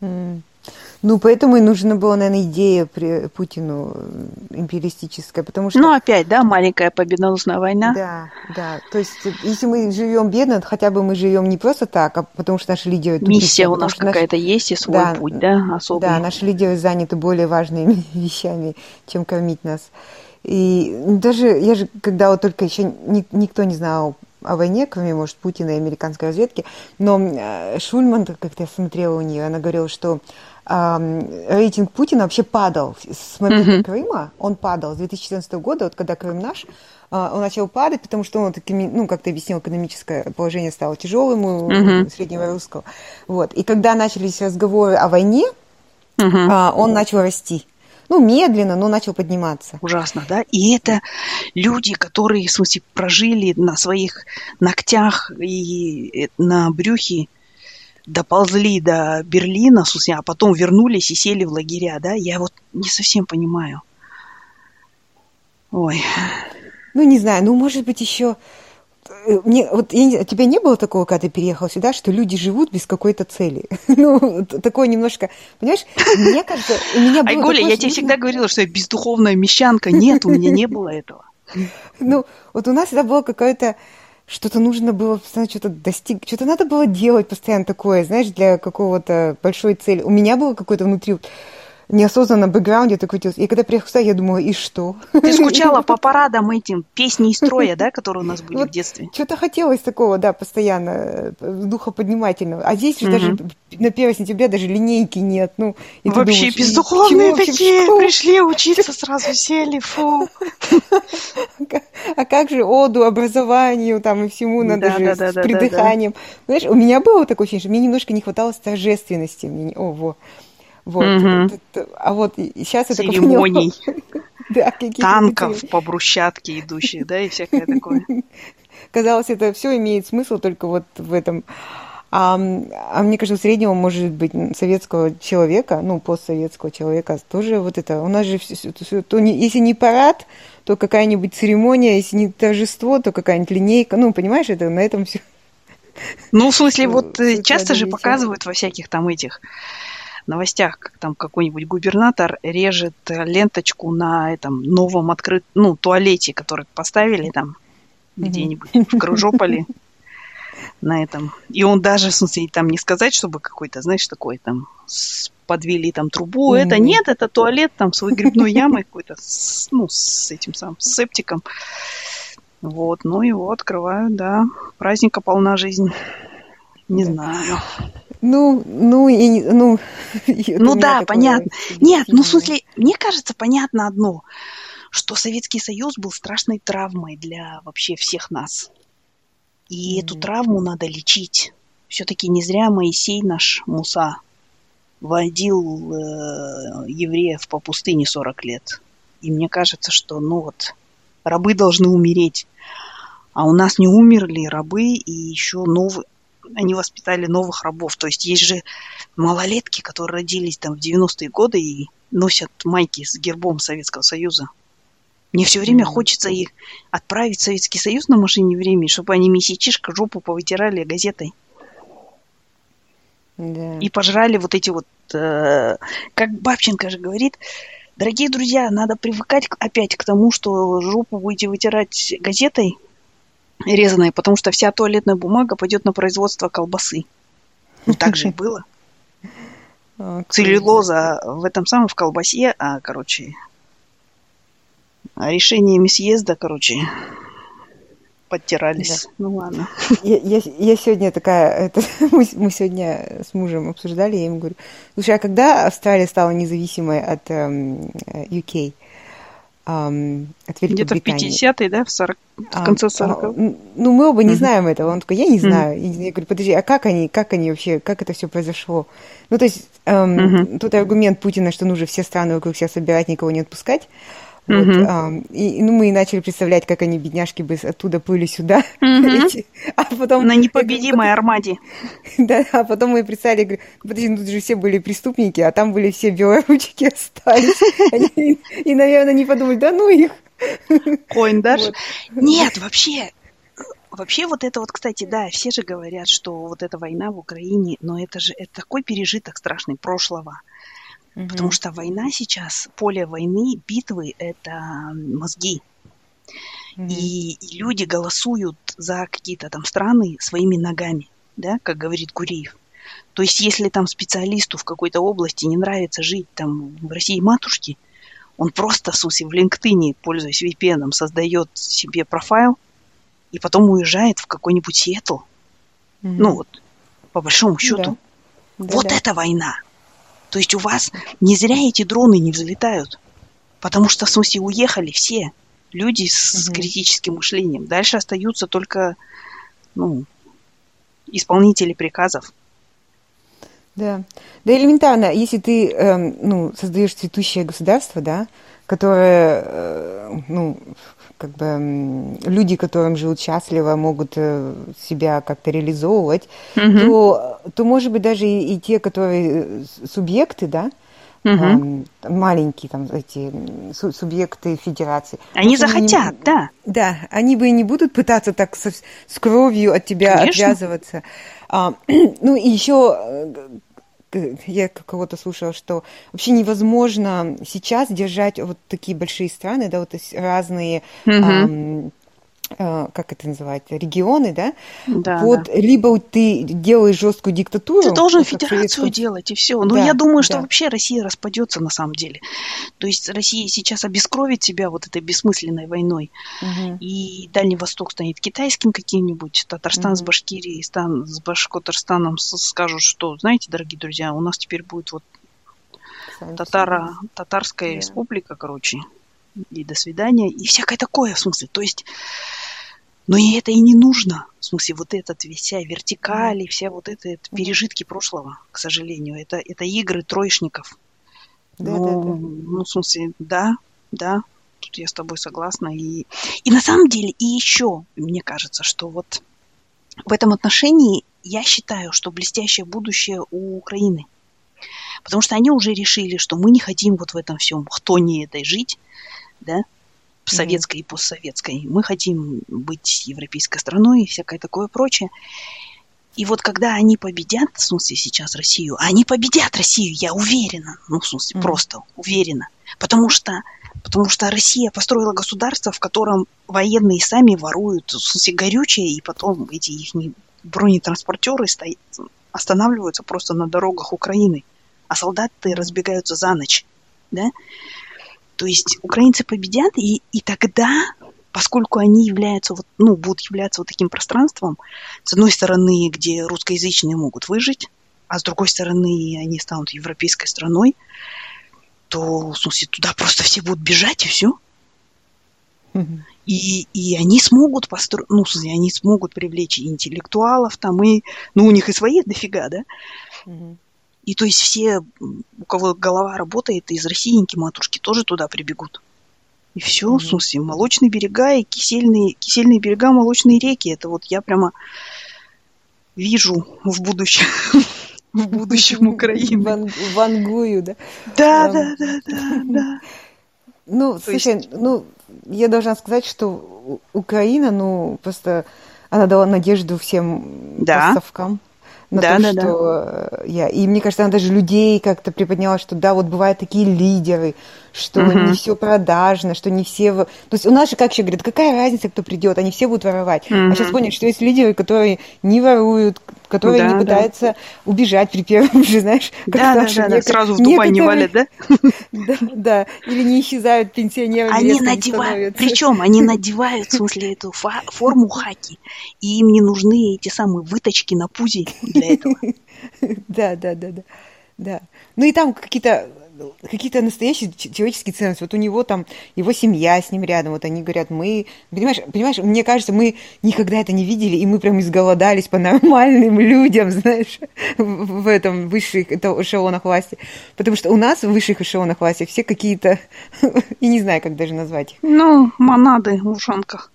Mm. Ну, поэтому и нужна была, наверное, идея при Путину э, империалистическая, потому что... Ну, опять, да, маленькая победоносная война. Да, да. То есть, если мы живем бедно, хотя бы мы живем не просто так, а потому что наши лидеры... Миссия у нас какая-то наши... есть и свой да, путь, да, особый. Да, наши лидеры заняты более важными [LAUGHS] вещами, чем кормить нас. И даже, я же, когда вот только еще ни, никто не знал о войне, кроме, может, Путина и американской разведки, но э, Шульман, как-то я смотрела у нее, она говорила, что рейтинг Путина вообще падал с момента mm-hmm. Крыма, он падал с 2014 года, вот когда Крым наш, а, он начал падать, потому что он такими, ну, как ты объяснил, экономическое положение стало тяжелым у mm-hmm. среднего русского. Вот. И когда начались разговоры о войне, mm-hmm. он начал расти. Ну, медленно, но начал подниматься. Ужасно, да? И это люди, которые, в смысле, прожили на своих ногтях и на брюхе доползли до Берлина, а потом вернулись и сели в лагеря, да? Я вот не совсем понимаю. Ой. Ну, не знаю, ну, может быть, еще... Э, мне, вот я не, тебя не было такого, когда ты переехал сюда, что люди живут без какой-то цели? [LAUGHS] ну, такое немножко, понимаешь, мне кажется, у меня было Айголя, такое, я тебе всегда говорила, что я бездуховная мещанка. Нет, у меня не было этого. [LAUGHS] ну, вот у нас это было какое-то что-то нужно было постоянно что-то достиг, что-то надо было делать постоянно такое, знаешь, для какого-то большой цели. У меня было какое-то внутри неосознанно бэкграунде такой крутилось. И когда приехал сюда, я думала, и что? Ты [LAUGHS] скучала по парадам этим, песни из строя, [LAUGHS] да, которые у нас были вот в детстве? Что-то хотелось такого, да, постоянно, э, духоподнимательного. А здесь же даже на 1 сентября даже линейки нет. Ну, и Вообще думаешь, бездуховные такие, пришли учиться, сразу сели, фу. [LAUGHS] А как же оду образованию там и всему надо же с придыханием. Знаешь, у меня было такое ощущение, что мне немножко не хватало торжественности. О, во. Вот. Угу. А вот сейчас это Церемоний. [LAUGHS] да, Танков по брусчатке идущих, да, и всякое такое. [LAUGHS] Казалось, это все имеет смысл только вот в этом. А, а мне кажется, у среднего, может быть, советского человека, ну, постсоветского человека, тоже вот это, у нас же, все, все, то не, если не парад, то какая-нибудь церемония, если не торжество, то какая-нибудь линейка, ну, понимаешь, это на этом все. Ну, в смысле, вот э, [LAUGHS] часто же показывают во всяких там этих новостях, как там какой-нибудь губернатор режет ленточку на этом новом открытом, ну, туалете, который поставили там где-нибудь в Кружополе [LAUGHS] на этом. И он даже, в смысле, там не сказать, чтобы какой-то, знаешь, такой там подвели там трубу. Mm-hmm. Это нет, это туалет там с выгребной [LAUGHS] ямой какой-то, с, ну, с этим самым с септиком. Вот, ну его открывают, да. Праздника полна жизнь. Не знаю. Ну, ну, и, ну, [LAUGHS] ну да, понятно. Нет, ну в смысле, мне кажется, понятно одно, что Советский Союз был страшной травмой для вообще всех нас. И mm-hmm. эту травму надо лечить. Все-таки не зря Моисей наш Муса водил э, евреев по пустыне 40 лет. И мне кажется, что, ну вот, рабы должны умереть. А у нас не умерли рабы, и еще новые, они воспитали новых рабов. То есть есть же малолетки, которые родились там в 90-е годы и носят майки с гербом Советского Союза. Мне все время хочется их отправить в Советский Союз на машине времени, чтобы они месячишко жопу повытирали газетой. Да. И пожрали вот эти вот, э, как Бабченко же говорит, дорогие друзья, надо привыкать опять к тому, что жопу будете вытирать газетой, резаной, потому что вся туалетная бумага пойдет на производство колбасы. Ну, так же и [LAUGHS] было. Целлюлоза в этом самом, в колбасе, а, короче, решениями съезда, короче, подтирались. Да. Ну ладно. Я, я, я сегодня такая, это, [LAUGHS] мы, мы сегодня с мужем обсуждали, я ему говорю, слушай, а когда Австралия стала независимой от эм, UK? От Где-то в 50-е, да, в, 40, в конце 40 а, Ну, мы оба не mm-hmm. знаем этого. Он такой, я не знаю. Mm-hmm. Я говорю, подожди, а как они, как они вообще, как это все произошло? Ну, то есть, эм, mm-hmm. тут аргумент Путина, что нужно все страны вокруг себя собирать, никого не отпускать. Вот, mm-hmm. а, и ну, мы и начали представлять, как они, бедняжки, бы оттуда плыли сюда. Mm-hmm. [LAUGHS] а потом, На непобедимой армаде. [LAUGHS] Да, а потом мы представили, говорю, подожди, ну тут же все были преступники, а там были все белоручки [LAUGHS] остались. Они, и, наверное, не подумали, да ну их. Коин. Вот. Нет, вообще, Вообще вот это вот, кстати, да, все же говорят, что вот эта война в Украине, но это же это такой пережиток страшный прошлого. Угу. Потому что война сейчас, поле войны, битвы – это мозги. Угу. И, и люди голосуют за какие-то там страны своими ногами, да, как говорит Гуреев. То есть, если там специалисту в какой-то области не нравится жить там в России матушки, он просто, в смысле, в LinkedIn, пользуясь VPN, создает себе профайл и потом уезжает в какой-нибудь Сиэтл. Mm-hmm. Ну вот, по большому счету. Да. Вот да, это война. То есть у вас не зря эти дроны не взлетают. Потому что, в смысле, уехали все люди с, угу. критическим мышлением. Дальше остаются только ну, исполнители приказов. Да. Да элементарно, если ты э, ну, создаешь цветущее государство, да, которое, э, ну, как бы люди, которым живут счастливо, могут э, себя как-то реализовывать, mm то, то, может быть, даже и, и те, которые э, субъекты, да, угу. маленькие там эти субъекты федерации. Они захотят, они, да. Да, они бы не будут пытаться так со, с кровью от тебя Конечно. отвязываться. А, [CLEARS THROAT] ну и еще я кого-то слушала, что вообще невозможно сейчас держать вот такие большие страны, да, вот разные угу. Э, как это называется, регионы, да? Да, вот да. либо ты делаешь жесткую диктатуру. Ты должен федерацию советском... делать, и все. Но да, я думаю, что да. вообще Россия распадется на самом деле. То есть Россия сейчас обескровит себя вот этой бессмысленной войной. Угу. И Дальний Восток станет китайским каким-нибудь, Татарстан угу. с Башкирией, Стан с Башкортостаном скажут, что, знаете, дорогие друзья, у нас теперь будет вот татаро, татарская да. республика, короче, и до свидания, и всякое такое, в смысле. То есть но и это и не нужно. В смысле, вот этот вся вертикаль и вся вот это, это пережитки прошлого, к сожалению. Это, это игры троечников. Да, ну, да, да. ну, в смысле, да, да, тут я с тобой согласна. И, и на самом деле, и еще, мне кажется, что вот в этом отношении я считаю, что блестящее будущее у Украины. Потому что они уже решили, что мы не хотим вот в этом всем хтоне этой жить, да, советской mm-hmm. и постсоветской. Мы хотим быть европейской страной и всякое такое прочее. И вот когда они победят, в смысле сейчас Россию, они победят Россию, я уверена, ну, в смысле, mm-hmm. просто уверена. Потому что, потому что Россия построила государство, в котором военные сами воруют, в смысле, горючее, и потом эти их бронетранспортеры стоят, останавливаются просто на дорогах Украины, а солдаты разбегаются за ночь, да? То есть украинцы победят, и, и тогда, поскольку они являются, вот, ну, будут являться вот таким пространством, с одной стороны, где русскоязычные могут выжить, а с другой стороны, они станут европейской страной, то, в смысле, туда просто все будут бежать, и все. И, и они смогут построить, ну, в смысле, они смогут привлечь и интеллектуалов там, и, ну, у них и своих дофига, да? Mm-hmm. И то есть все, у кого голова работает, из Россиеньки матушки тоже туда прибегут. И все, mm-hmm. в смысле, молочные берега и кисельные, кисельные берега, молочные реки. Это вот я прямо вижу в будущем, [LAUGHS] в будущем [LAUGHS] Украины. Вангую, да? Да, да, да, да, [LAUGHS] да. Ну, слушай, ну, я должна сказать, что Украина, ну, просто она дала надежду всем поставкам на да, то, да, что да. я. И мне кажется, она даже людей как-то приподняла, что да, вот бывают такие лидеры, что угу. не все продажно, что не все... То есть у нас же как еще говорят, какая разница, кто придет, они все будут воровать. Угу. А сейчас поняли, что есть лидеры, которые не воруют, которые да, не пытаются да. убежать при первом же, знаешь, [LAUGHS] как да, да, да, да, сразу в Дубай не валят, да? [LAUGHS] Да, да, или не исчезают пенсионеры. Они надевают, причем они надевают, в смысле, эту форму хаки, и им не нужны эти самые выточки на пузе для этого. [LAUGHS] Да, да, да, да. Да. Ну и там какие-то какие-то настоящие человеческие ценности. Вот у него там его семья с ним рядом, вот они говорят, мы, понимаешь, понимаешь, мне кажется, мы никогда это не видели, и мы прям изголодались по нормальным людям, [LAUGHS] знаешь, в этом высших эшелонах власти. Потому что у нас в высших эшелонах власти все какие-то, [LAUGHS] и не знаю, как даже назвать их. Ну, монады в ушанках.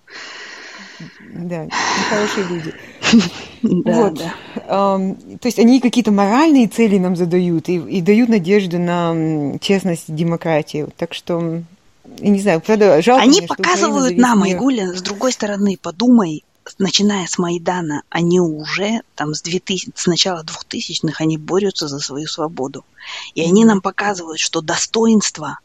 Да, хорошие люди. [LAUGHS] Да, вот. да. То есть они какие-то моральные цели нам задают и, и дают надежду на честность и демократию. Так что, я не знаю, правда, жалко Они мне, показывают нам, Айгуля, с другой стороны, подумай, начиная с Майдана, они уже там с, 2000, с начала 2000-х они борются за свою свободу. И они нам показывают, что достоинство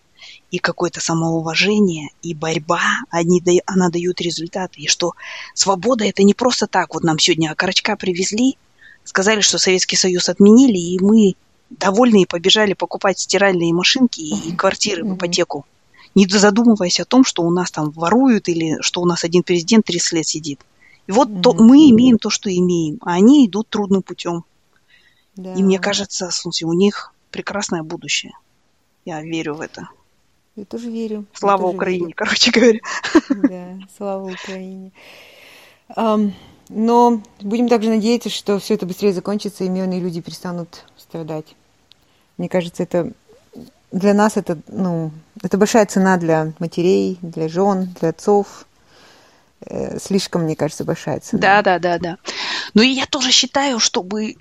и какое-то самоуважение, и борьба, они, она дают результаты. И что свобода это не просто так. Вот нам сегодня окорочка привезли, сказали, что Советский Союз отменили, и мы довольные побежали покупать стиральные машинки и квартиры в ипотеку, не задумываясь о том, что у нас там воруют или что у нас один президент 30 лет сидит. И вот mm-hmm. то, мы имеем то, что имеем, а они идут трудным путем. Да. И мне кажется, у них прекрасное будущее. Я верю в это. Я тоже верю. Слава Украине, верю. короче говоря. Да, слава Украине. Но будем также надеяться, что все это быстрее закончится, и мирные люди перестанут страдать. Мне кажется, это для нас это, ну, это большая цена для матерей, для жен, для отцов. Э, слишком, мне кажется, большая цена. Да, да, да, да. Ну и я тоже считаю, чтобы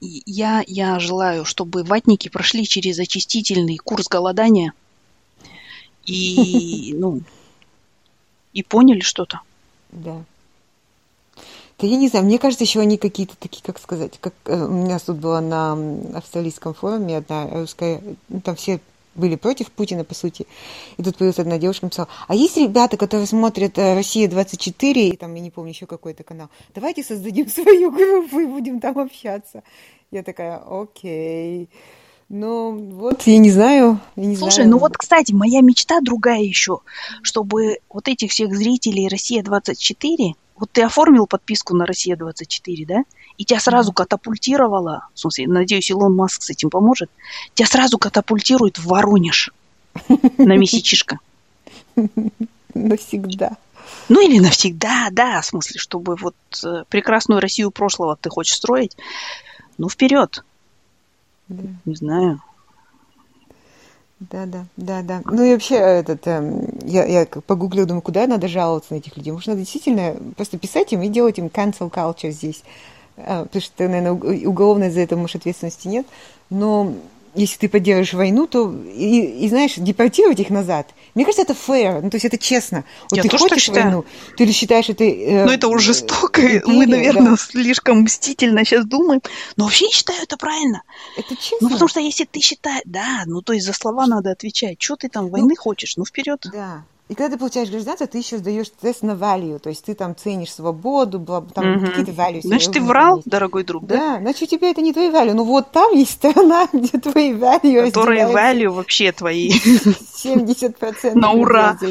я, я желаю, чтобы ватники прошли через очистительный курс голодания и, ну, и поняли что-то. Да. Да я не знаю, мне кажется, еще они какие-то такие, как сказать, как э, у меня тут была на австралийском форуме одна русская, ну, там все были против Путина, по сути. И тут появилась одна девушка, написала, а есть ребята, которые смотрят э, «Россия-24», и там, я не помню, еще какой-то канал, давайте создадим [LAUGHS] свою группу и будем там общаться. Я такая, окей. Ну, вот, я не знаю. Я не Слушай, знаю. ну вот, кстати, моя мечта другая еще, чтобы вот этих всех зрителей «Россия-24», вот ты оформил подписку на «Россия-24», да? И тебя сразу катапультировало, в смысле, надеюсь, Илон Маск с этим поможет, тебя сразу катапультирует в Воронеж на месячишко. Навсегда. Ну или навсегда, да, в смысле, чтобы вот э, прекрасную Россию прошлого ты хочешь строить, ну вперед. Да. Не знаю. Да, да, да, да. Ну и вообще, этот, э, я, я погуглила, думаю, куда надо жаловаться на этих людей. Может, надо действительно просто писать им и делать им cancel culture здесь. А, потому что, наверное, уголовной за это, может, ответственности нет. Но если ты поддерживаешь войну, то и, и знаешь, депортировать их назад. Мне кажется, это fair, ну то есть это честно. Вот Я ты хочешь войну, ты ли считаешь это? Э, ну это уже жестоко. Империя, Мы, наверное, да. слишком мстительно сейчас думаем. Но вообще я считаю это правильно. Это честно. Ну потому что если ты считаешь, да, ну то есть за слова надо отвечать. Что ты там войны ну, хочешь? Ну вперед. Да. И когда ты получаешь гражданство, ты еще сдаешь тест на value, то есть ты там ценишь свободу, бла, там угу. какие-то value. Значит, ты врал, есть. дорогой друг, да? Да, значит, у тебя это не твои value. Ну вот там есть страна, [LAUGHS] где твои value Которые value вообще твои. [LAUGHS] 70% на ура. [LAUGHS]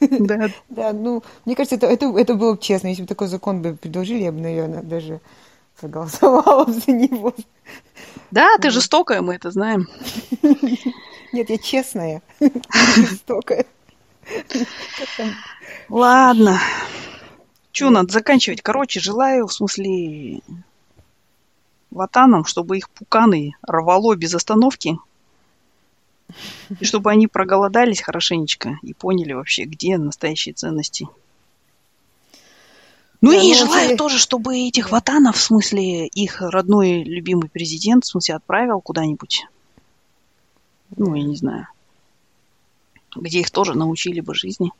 Да. Да, ну, мне кажется, это, это, это было бы честно. Если бы такой закон бы предложили, я бы, наверное, даже проголосовала за него. Да, ты жестокая, мы это знаем. Нет, я честная, жестокая. Ладно. Че, надо заканчивать. Короче, желаю, в смысле, ватанам, чтобы их пуканы рвало без остановки. И чтобы они проголодались хорошенечко и поняли вообще, где настоящие ценности. Ну да, и ну, желаю ты... тоже, чтобы этих ватанов, в смысле, их родной любимый президент, в смысле, отправил куда-нибудь. Ну, я не знаю где их тоже научили бы жизни.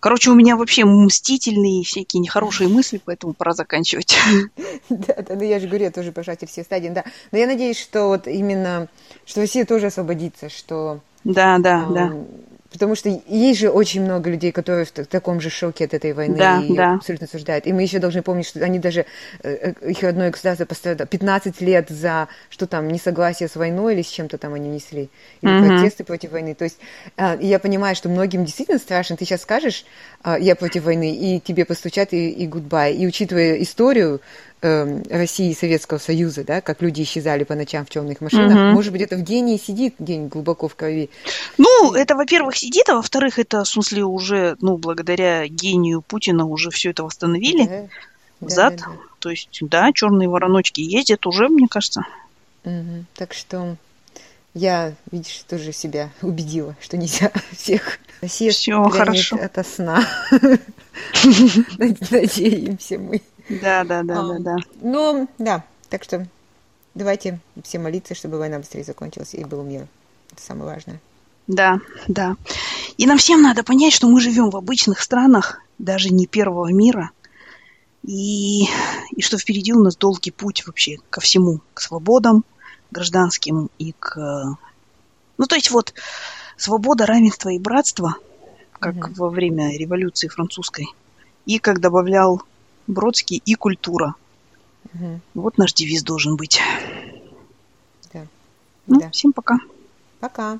Короче, у меня вообще мстительные всякие нехорошие мысли, поэтому пора заканчивать. [LAUGHS] Да, да, ну я же говорю, я тоже пожатие все стадии, да. Но я надеюсь, что вот именно, что Россия тоже освободится, что... Да, да, да Потому что есть же очень много людей, которые в таком же шоке от этой войны да, и да. абсолютно осуждают. И мы еще должны помнить, что они даже, э, э, их родное государство пострадало 15 лет за, что там, несогласие с войной или с чем-то там они несли, или mm-hmm. протесты против войны. То есть а, я понимаю, что многим действительно страшно. Ты сейчас скажешь, я против войны, и тебе постучат, и, и goodbye. И учитывая историю, э, России и Советского Союза, да, как люди исчезали по ночам в темных машинах, угу. может быть, это в гении сидит день глубоко в крови. Ну, это, во-первых, сидит, а во-вторых, это, в смысле, уже, ну, благодаря гению Путина уже все это восстановили да. взад. Да, да, да. То есть, да, черные вороночки ездят уже, мне кажется. Угу. Так что я, видишь, тоже себя [LAUGHS] убедила, что нельзя [LAUGHS] всех Россия Все хорошо. от сна. [LAUGHS] Надеемся мы. Да, да, да, а, да, да. Ну, да, так что давайте все молиться, чтобы война быстрее закончилась и был мир. Это самое важное. Да, да. И нам всем надо понять, что мы живем в обычных странах, даже не первого мира, и, и что впереди у нас долгий путь вообще ко всему, к свободам гражданским и к... Ну, то есть вот свобода, равенство и братство, как mm-hmm. во время революции французской, и, как добавлял Бродский и культура. Угу. Вот наш девиз должен быть. Да. Ну, да. всем пока. Пока.